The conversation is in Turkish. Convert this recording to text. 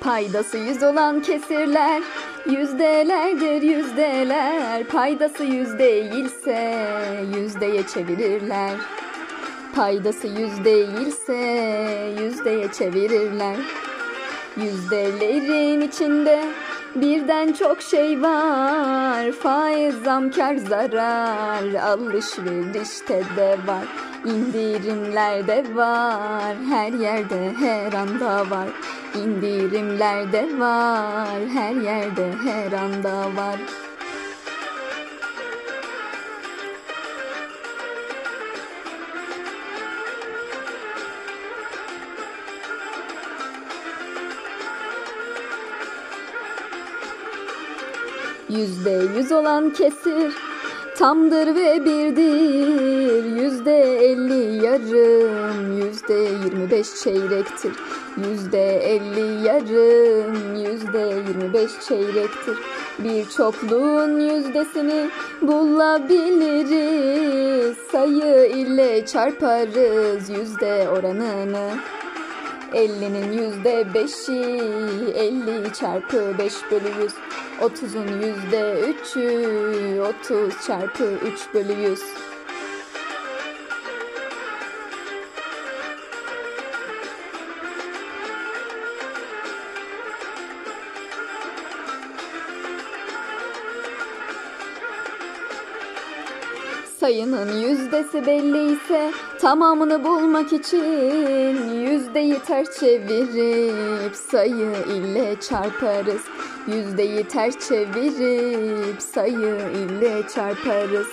Paydası yüz olan kesirler yüzdelerdir yüzdeler. Paydası yüz değilse yüzdeye çevirirler. Paydası yüz değilse yüzdeye çevirirler. Yüzdelerin içinde birden çok şey var. Faiz, zam, kar, zarar, alışverişte de var. İndirimlerde var, her yerde her anda var. İndirimlerde var, her yerde her anda var. Yüzde yüz olan kesir tamdır ve birdir. Yüzde elli yarım, yüzde yirmi beş çeyrektir. Yüzde elli yarım, yüzde yirmi beş çeyrektir. Bir çokluğun yüzdesini bulabiliriz. Sayı ile çarparız yüzde oranını. 50'nin yüzde beşi 50 çarpı 5 bölü 100 30'un yüzde üçü 30 çarpı 3 bölü 100 Sayının yüzdesi belli ise tamamını bulmak için yüzdeyi ters çevirip sayı ile çarparız. Yüzdeyi ters çevirip sayı ile çarparız.